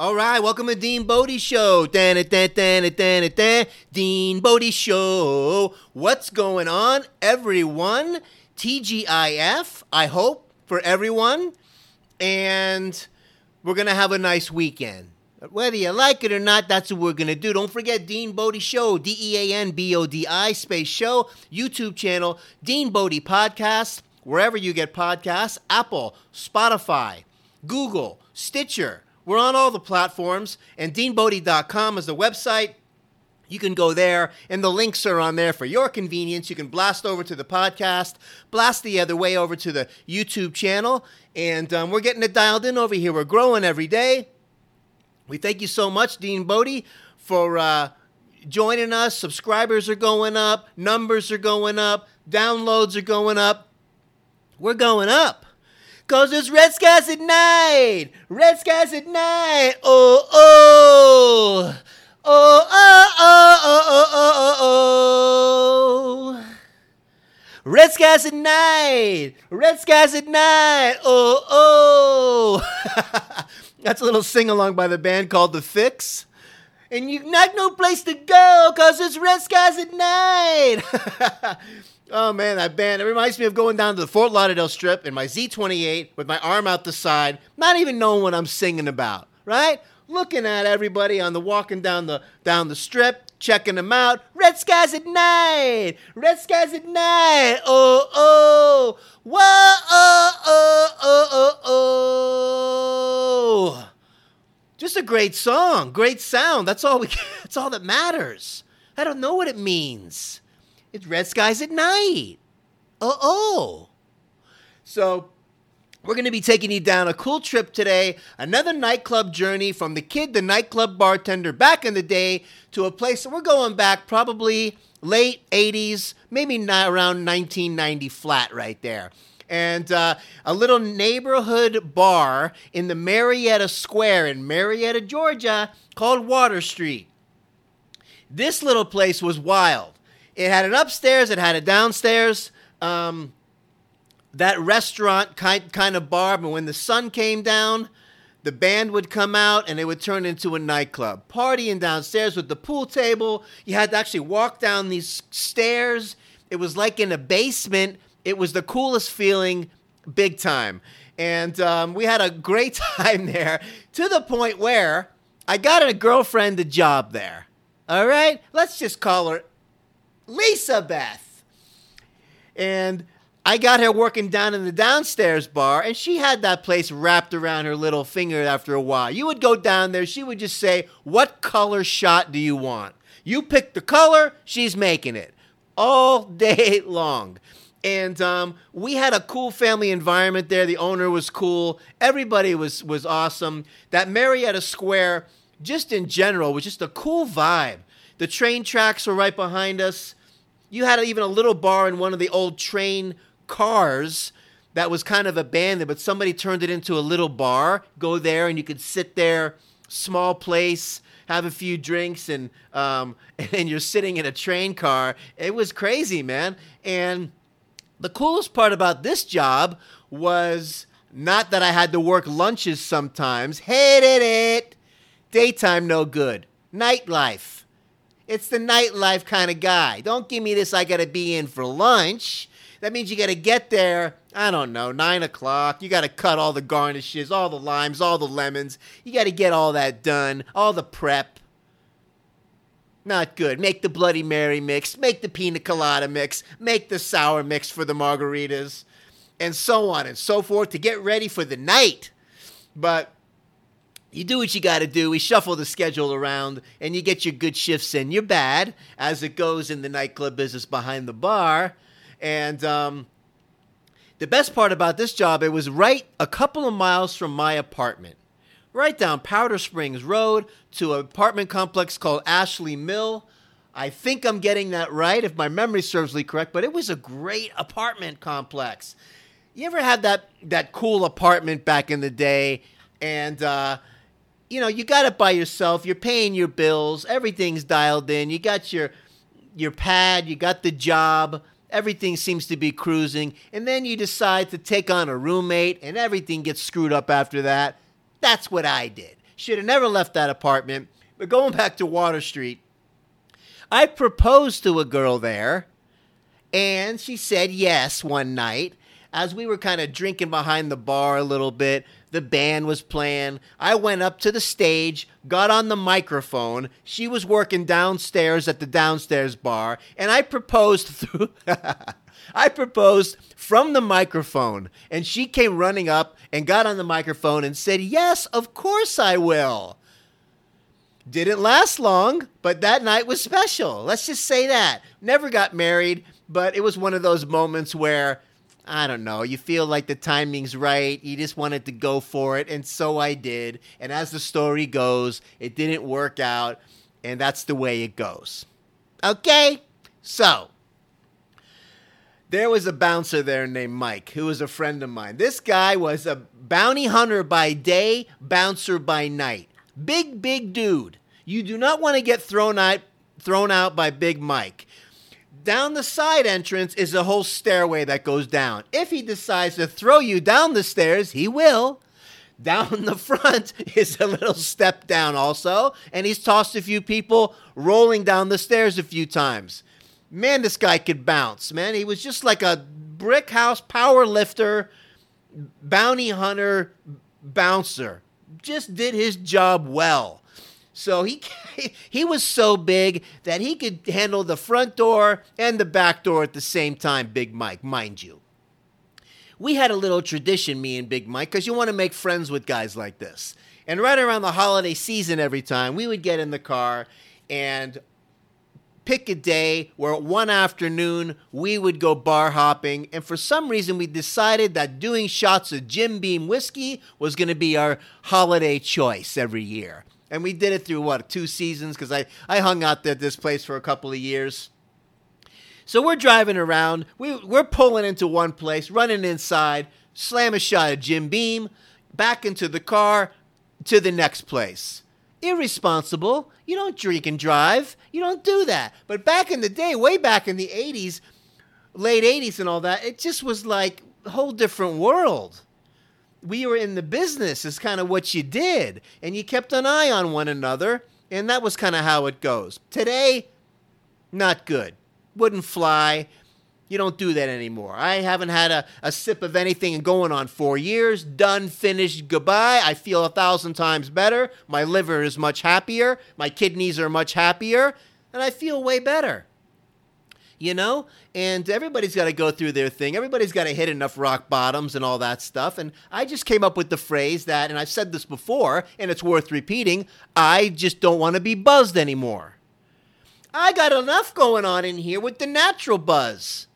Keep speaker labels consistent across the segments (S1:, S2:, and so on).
S1: All right, welcome to Dean Bodie Show. Dean Bodie Show. What's going on, everyone? TGIF, I hope, for everyone. And we're going to have a nice weekend. Whether you like it or not, that's what we're going to do. Don't forget Dean Bodie Show, D E A N B O D I space show, YouTube channel, Dean Bodie Podcast, wherever you get podcasts, Apple, Spotify, Google, Stitcher. We're on all the platforms, and deanbodie.com is the website. You can go there, and the links are on there for your convenience. You can blast over to the podcast, blast the other way over to the YouTube channel, and um, we're getting it dialed in over here. We're growing every day. We thank you so much, Dean Bodie, for uh, joining us. Subscribers are going up, numbers are going up, downloads are going up. We're going up. Cause it's red skies at night, red skies at night. Oh oh, oh oh oh oh oh oh. oh. oh. Red skies at night, red skies at night. Oh oh. That's a little sing along by the band called The Fixx. And you've got no place to go cause it's red skies at night. Oh man, that band, it reminds me of going down to the Fort Lauderdale strip in my Z28 with my arm out the side, not even knowing what I'm singing about, right? Looking at everybody on the walking down the down the strip, checking them out. Red skies at night, red skies at night. Oh oh, whoa oh oh oh oh oh. Just a great song, great sound. That's all we. That's all that matters. I don't know what it means. It's red skies at night. Uh oh. So, we're going to be taking you down a cool trip today. Another nightclub journey from the kid, the nightclub bartender back in the day, to a place we're going back probably late 80s, maybe around 1990 flat right there. And uh, a little neighborhood bar in the Marietta Square in Marietta, Georgia, called Water Street. This little place was wild. It had an upstairs, it had a downstairs. Um, that restaurant kind kind of bar, but when the sun came down, the band would come out and it would turn into a nightclub. Partying downstairs with the pool table. You had to actually walk down these stairs. It was like in a basement. It was the coolest feeling, big time. And um, we had a great time there to the point where I got a girlfriend a job there. All right? Let's just call her Lisa Beth. And I got her working down in the downstairs bar, and she had that place wrapped around her little finger after a while. You would go down there, she would just say, What color shot do you want? You pick the color, she's making it all day long. And um, we had a cool family environment there. The owner was cool. Everybody was was awesome. That Marietta Square, just in general, was just a cool vibe. The train tracks were right behind us. You had even a little bar in one of the old train cars that was kind of abandoned, but somebody turned it into a little bar. Go there and you could sit there, small place, have a few drinks, and um, and you're sitting in a train car. It was crazy, man. And the coolest part about this job was not that I had to work lunches sometimes. Hated it. Daytime no good. Nightlife. It's the nightlife kind of guy. Don't give me this, I gotta be in for lunch. That means you gotta get there, I don't know, 9 o'clock. You gotta cut all the garnishes, all the limes, all the lemons. You gotta get all that done, all the prep. Not good. Make the Bloody Mary mix, make the pina colada mix, make the sour mix for the margaritas, and so on and so forth to get ready for the night. But you do what you got to do. We shuffle the schedule around and you get your good shifts in. You're bad, as it goes in the nightclub business behind the bar. And um, the best part about this job, it was right a couple of miles from my apartment, right down Powder Springs Road to an apartment complex called Ashley Mill. I think I'm getting that right if my memory serves me correct, but it was a great apartment complex. You ever had that that cool apartment back in the day, and uh, you know you got it by yourself. You're paying your bills, everything's dialed in. You got your your pad, you got the job, everything seems to be cruising, and then you decide to take on a roommate, and everything gets screwed up after that. That's what I did. Should have never left that apartment. But going back to Water Street, I proposed to a girl there, and she said yes one night. As we were kind of drinking behind the bar a little bit, the band was playing. I went up to the stage, got on the microphone. She was working downstairs at the downstairs bar, and I proposed through. I proposed from the microphone, and she came running up and got on the microphone and said, Yes, of course I will. Didn't last long, but that night was special. Let's just say that. Never got married, but it was one of those moments where I don't know, you feel like the timing's right, you just wanted to go for it, and so I did. And as the story goes, it didn't work out, and that's the way it goes. Okay? So, there was a bouncer there named Mike, who was a friend of mine. This guy was a bounty hunter by day, bouncer by night. Big, big dude. You do not want to get thrown out, thrown out by Big Mike. Down the side entrance is a whole stairway that goes down. If he decides to throw you down the stairs, he will. Down the front is a little step down, also, and he's tossed a few people rolling down the stairs a few times. Man, this guy could bounce, man. He was just like a brick house power lifter, bounty hunter, bouncer. Just did his job well. So he he was so big that he could handle the front door and the back door at the same time, Big Mike, mind you. We had a little tradition, me and Big Mike, because you want to make friends with guys like this. And right around the holiday season, every time, we would get in the car and pick a day where one afternoon we would go bar hopping. And for some reason, we decided that doing shots of Jim Beam whiskey was going to be our holiday choice every year and we did it through what two seasons because I I hung out at this place for a couple of years. So we're driving around. We we're pulling into one place, running inside, slam a shot of Jim Beam, back into the car, to the next place. Irresponsible. You don't drink and drive. You don't do that. But back in the day, way back in the 80s, late 80s and all that, it just was like a whole different world we were in the business is kind of what you did and you kept an eye on one another and that was kind of how it goes. Today not good. Wouldn't fly. You don't do that anymore. I haven't had a, a sip of anything going on four years. Done finished goodbye. I feel a thousand times better. My liver is much happier. My kidneys are much happier. And i feel way better you know? And everybody's got to go through their thing. Everybody's got to hit enough rock bottoms and all that stuff. And I just came up with the phrase that, and I've said this before, and it's worth repeating I just don't want to be buzzed anymore. I got enough going on in here with the natural buzz,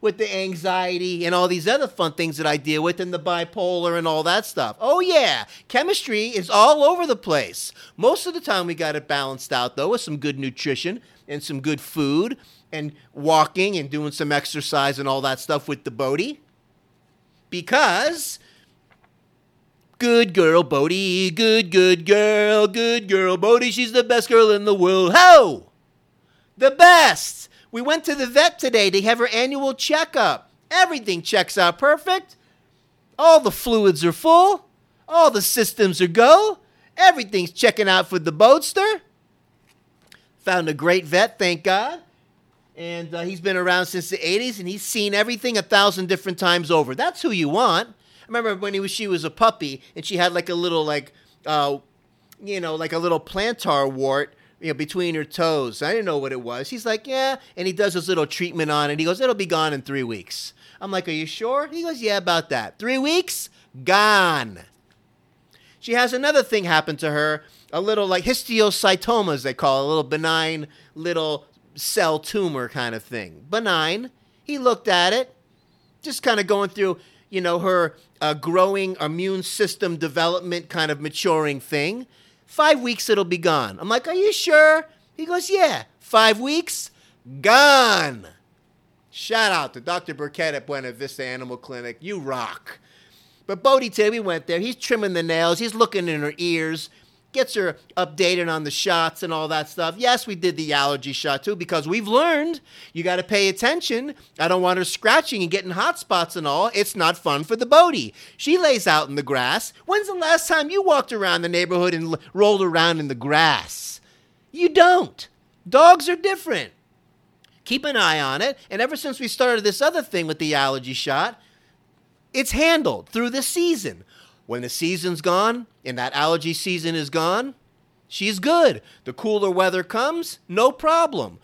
S1: with the anxiety and all these other fun things that I deal with, and the bipolar and all that stuff. Oh, yeah, chemistry is all over the place. Most of the time, we got it balanced out, though, with some good nutrition and some good food and walking and doing some exercise and all that stuff with the Bodie. Because good girl Bodie, good good girl, good girl Bodie, she's the best girl in the world. Ho! The best. We went to the vet today to have her annual checkup. Everything checks out perfect. All the fluids are full. All the systems are go. Everything's checking out for the boatster. Found a great vet, thank God and uh, he's been around since the 80s and he's seen everything a thousand different times over that's who you want i remember when he was she was a puppy and she had like a little like uh, you know like a little plantar wart you know between her toes. I didn't know what it was. He's like yeah and he does his little treatment on it. He goes it'll be gone in three weeks. I'm like are you sure? He goes yeah about that. Three weeks? Gone. She has another thing happen to her a little like histiocytoma as they call it, a little benign little cell tumor kind of thing. Benign. He looked at it, just kind of going through, you know, her uh, growing immune system development kind of maturing thing. Five weeks, it'll be gone. I'm like, Are you sure? He goes, Yeah. Five weeks, gone. Shout out to Dr. Burkett at Buena Vista Animal Clinic. You rock. But Bodie today, we went there. He's trimming the nails. He's looking in her ears. Gets her updated on the shots and all that stuff. Yes, we did the allergy shot too because we've learned you got to pay attention. I don't want her scratching and getting hot spots and all. It's not fun for the Bodie. She lays out in the grass. When's the last time you walked around the neighborhood and l- rolled around in the grass? You don't. Dogs are different. Keep an eye on it. And ever since we started this other thing with the allergy shot, it's handled through the season. When the season's gone and that allergy season is gone, she's good. The cooler weather comes, no problem.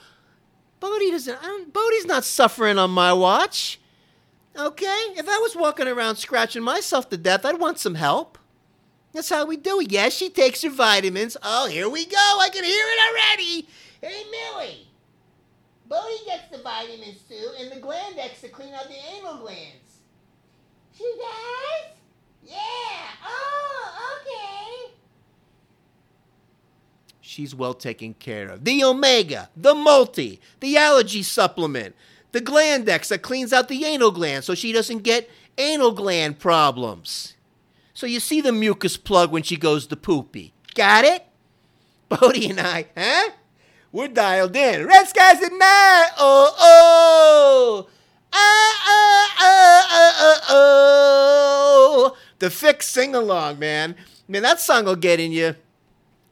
S1: Bodie doesn't. I Bodie's not suffering on my watch. Okay, if I was walking around scratching myself to death, I'd want some help. That's how we do it. Yes, she takes her vitamins. Oh, here we go. I can hear it already. Hey, Millie. Bodie gets the vitamins too, and the Glandex to clean out the anal glands. She does? Yeah. Oh, okay. She's well taken care of. The Omega, the Multi, the allergy supplement, the Glandex that cleans out the anal gland so she doesn't get anal gland problems. So you see the mucus plug when she goes to poopy. Got it? Bodie and I, huh? We're dialed in. Red skies at night. Oh, oh. Ah, ah, ah, ah, ah, oh. The Fixx sing along, man. Man, that song will get in you.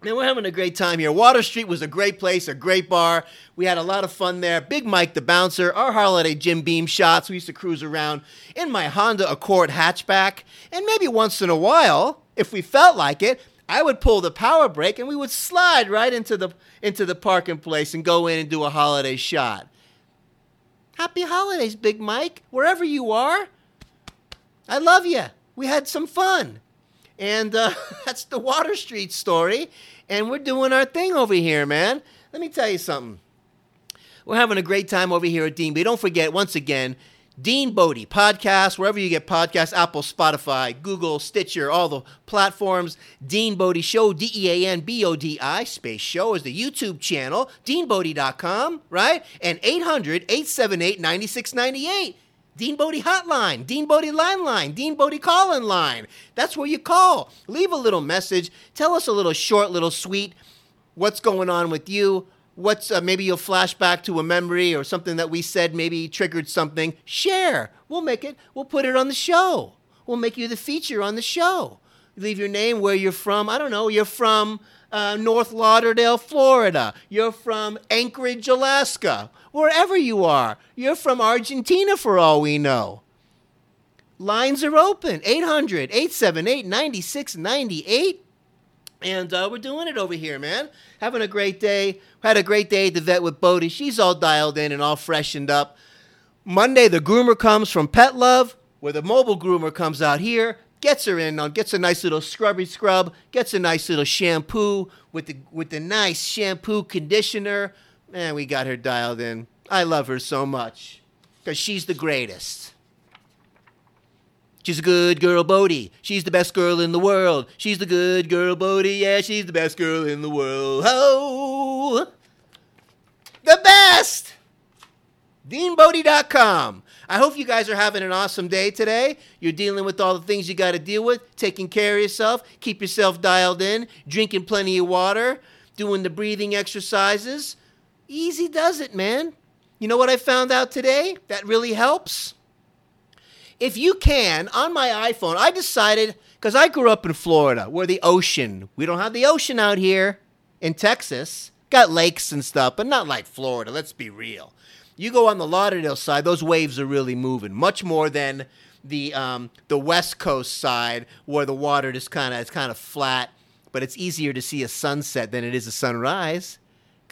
S1: Man, we're having a great time here. Water Street was a great place, a great bar. We had a lot of fun there. Big Mike the bouncer, our holiday Jim Beam shots. We used to cruise around in my Honda Accord hatchback. And maybe once in a while, if we felt like it, I would pull the power brake and we would slide right into the into the parking place and go in and do a holiday shot. Happy holidays, Big Mike, wherever you are. I love you. We had some fun. And uh, that's the Water Street story. And we're doing our thing over here, man. Let me tell you something. We're having a great time over here at Dean B. Don't forget, once again, Dean Bodie podcast, wherever you get podcasts, Apple, Spotify, Google, Stitcher, all the platforms. Dean Bodie Show, D E A N B O D I, space show is the YouTube channel, deanbodie.com, right? And 800 878 9698. Dean Bodie Hotline, Dean Bodie Line Line, Dean Bodie Call In Line. That's where you call. Leave a little message. Tell us a little short, little sweet what's going on with you. What's uh, maybe you'll flash back to a memory or something that we said maybe triggered something. Share. We'll make it. We'll put it on the show. We'll make you the feature on the show. Leave your name, where you're from. I don't know. You're from uh, North Lauderdale, Florida. You're from Anchorage, Alaska. Wherever you are. You're from Argentina, for all we know. Lines are open 800 878 9698. And uh, we're doing it over here, man. Having a great day. Had a great day at the vet with Bodie. She's all dialed in and all freshened up. Monday, the groomer comes from Pet Love, where the mobile groomer comes out here, gets her in, on, gets a nice little scrubby scrub, gets a nice little shampoo with the with the nice shampoo conditioner. Man, we got her dialed in. I love her so much because she's the greatest. She's a good girl, Bodie. She's the best girl in the world. She's the good girl, Bodie. Yeah, she's the best girl in the world. Oh, the best. DeanBodie.com. I hope you guys are having an awesome day today. You're dealing with all the things you got to deal with, taking care of yourself, keep yourself dialed in, drinking plenty of water, doing the breathing exercises. Easy does it, man. You know what I found out today that really helps? if you can, on my iPhone, I decided, because I grew up in Florida, where the ocean, we don't have the ocean out here in Texas. Got lakes and stuff, but not like Florida, let's be real. You go on the Lauderdale side, those waves are really moving, much more than the um, the West Coast side, where the water just kind of it's kind of flat, but it's easier to see a sunset than it is a sunrise.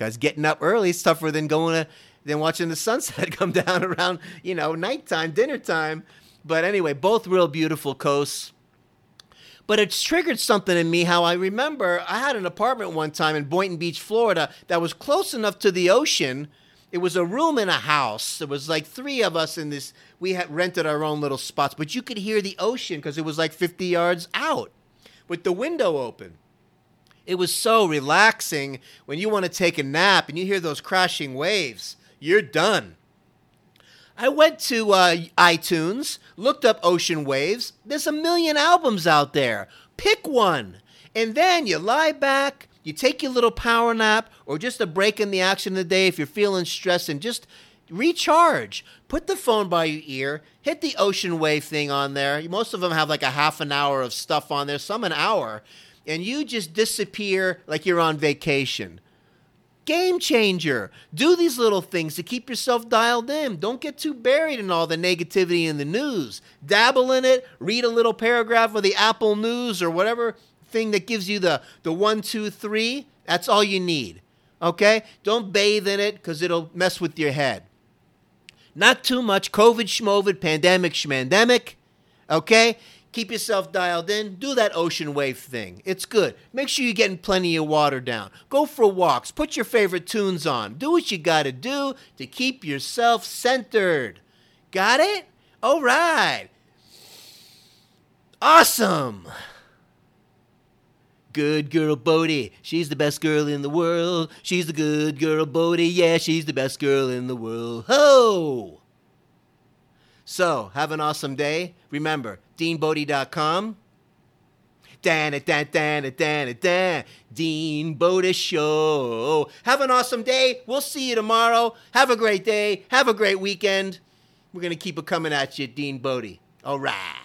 S1: Because getting up early is tougher than going to than watching the sunset come down around you know nighttime, dinner time. But anyway, both real beautiful coasts. But it's triggered something in me how I remember I had an apartment one time in Boynton Beach, Florida, that was close enough to the ocean. It was a room in a house. There was like three of us in this. We had rented our own little spots, but you could hear the ocean because it was like 50 yards out with the window open. It was so relaxing when you want to take a nap and you hear those crashing waves. You're done. I went to uh, iTunes, looked up Ocean Waves. There's a million albums out there. Pick one And then you lie back, you take your little power nap, or just a break in the action of the day if you're feeling stressed, and just recharge. Put the phone by your ear, hit the ocean wave thing on there. Most of them have like a half an hour of stuff on there, some an hour, and you just disappear like you're on vacation. Game changer. Do these little things to keep yourself dialed in. Don't get too buried in all the negativity in the news. Dabble in it, read a little paragraph of the Apple News or whatever thing that gives you the, the one, two, three. That's all you need. Okay? Don't bathe in it because it'll mess with your head. Not too much COVID schmovid, pandemic schmandemic. Okay? Keep yourself dialed in. Do that ocean wave thing. It's good. Make sure you're getting plenty of water down. Go for walks. Put your favorite tunes on. Do what you got to do to keep yourself centered. Got it? All right. Awesome. Good girl Bodie. She's the best girl in the world. She's the good girl Bodie. Yeah, she's the best girl in the world. Ho! So, have an awesome day. Remember, deanbodie.com. Dan it, dan, dan it, dan it, dan. Dean Bodie Show. Have an awesome day. We'll see you tomorrow. Have a great day. Have a great weekend. We're going to keep it coming at you, Dean Bodie. All right.